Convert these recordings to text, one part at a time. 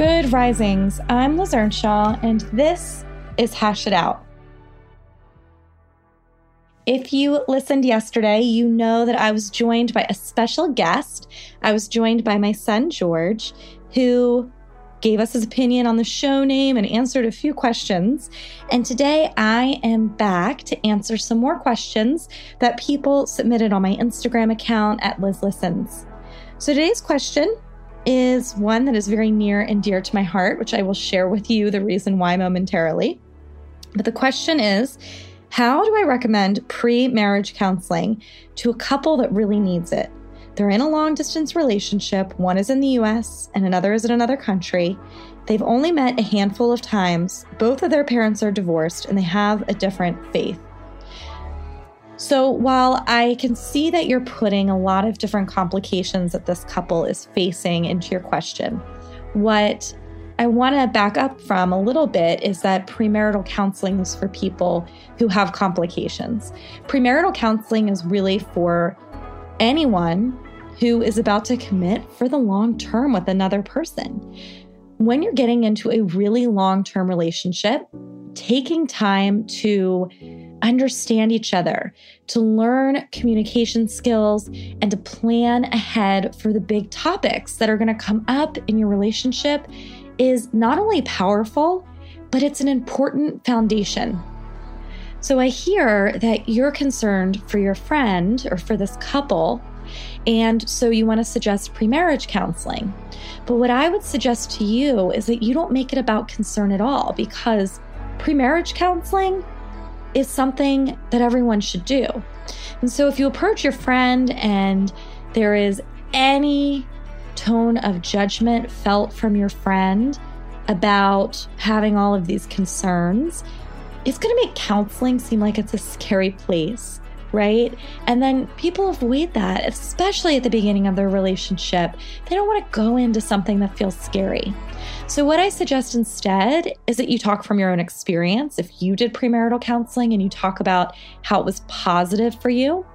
Good risings. I'm Liz Earnshaw, and this is Hash It Out. If you listened yesterday, you know that I was joined by a special guest. I was joined by my son, George, who gave us his opinion on the show name and answered a few questions. And today I am back to answer some more questions that people submitted on my Instagram account at Liz Listens. So today's question is one that is very near and dear to my heart, which I will share with you the reason why momentarily. But the question is How do I recommend pre marriage counseling to a couple that really needs it? They're in a long distance relationship. One is in the US and another is in another country. They've only met a handful of times. Both of their parents are divorced and they have a different faith. So, while I can see that you're putting a lot of different complications that this couple is facing into your question, what I want to back up from a little bit is that premarital counseling is for people who have complications. Premarital counseling is really for anyone who is about to commit for the long term with another person. When you're getting into a really long term relationship, taking time to understand each other, to learn communication skills, and to plan ahead for the big topics that are going to come up in your relationship is not only powerful, but it's an important foundation. So I hear that you're concerned for your friend or for this couple, and so you want to suggest pre-marriage counseling. But what I would suggest to you is that you don't make it about concern at all because pre-marriage counseling is something that everyone should do. And so if you approach your friend and there is any tone of judgment felt from your friend about having all of these concerns, it's going to make counseling seem like it's a scary place right? And then people avoid that, especially at the beginning of their relationship. They don't want to go into something that feels scary. So, what I suggest instead is that you talk from your own experience. If you did premarital counseling and you talk about how it was positive for you,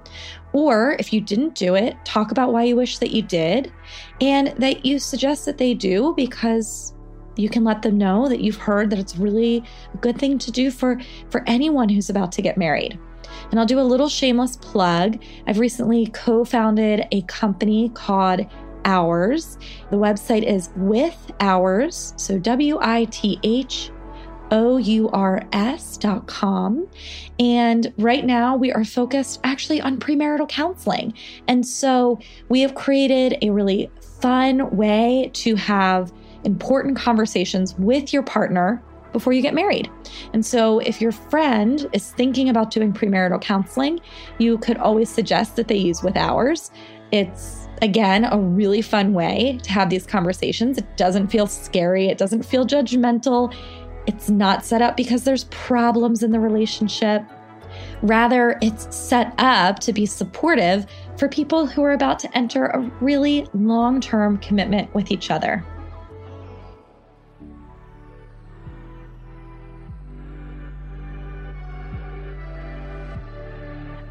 or if you didn't do it, talk about why you wish that you did and that you suggest that they do because you can let them know that you've heard that it's really a good thing to do for for anyone who's about to get married. And I'll do a little shameless plug. I've recently co founded a company called Ours. The website is with ours, so W I T H O U R S dot com. And right now we are focused actually on premarital counseling. And so we have created a really fun way to have important conversations with your partner before you get married. And so, if your friend is thinking about doing premarital counseling, you could always suggest that they use with ours. It's again a really fun way to have these conversations. It doesn't feel scary, it doesn't feel judgmental. It's not set up because there's problems in the relationship. Rather, it's set up to be supportive for people who are about to enter a really long term commitment with each other.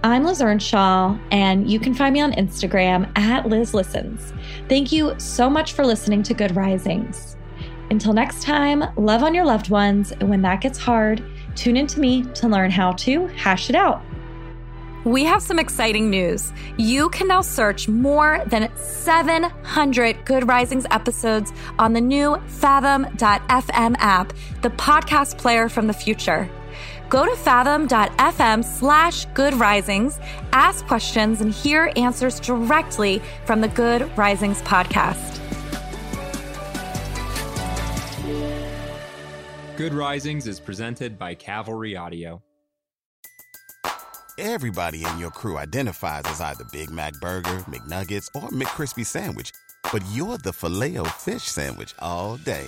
I'm Liz Earnshaw, and you can find me on Instagram at Liz Listens. Thank you so much for listening to Good Risings. Until next time, love on your loved ones, and when that gets hard, tune in to me to learn how to hash it out. We have some exciting news. You can now search more than 700 Good Risings episodes on the new Fathom.fm app, the podcast player from the future. Go to fathom.fm slash good risings, ask questions, and hear answers directly from the Good Risings podcast. Good Risings is presented by Cavalry Audio. Everybody in your crew identifies as either Big Mac Burger, McNuggets, or McCrispy Sandwich. But you're the Filet-O-Fish Sandwich all day.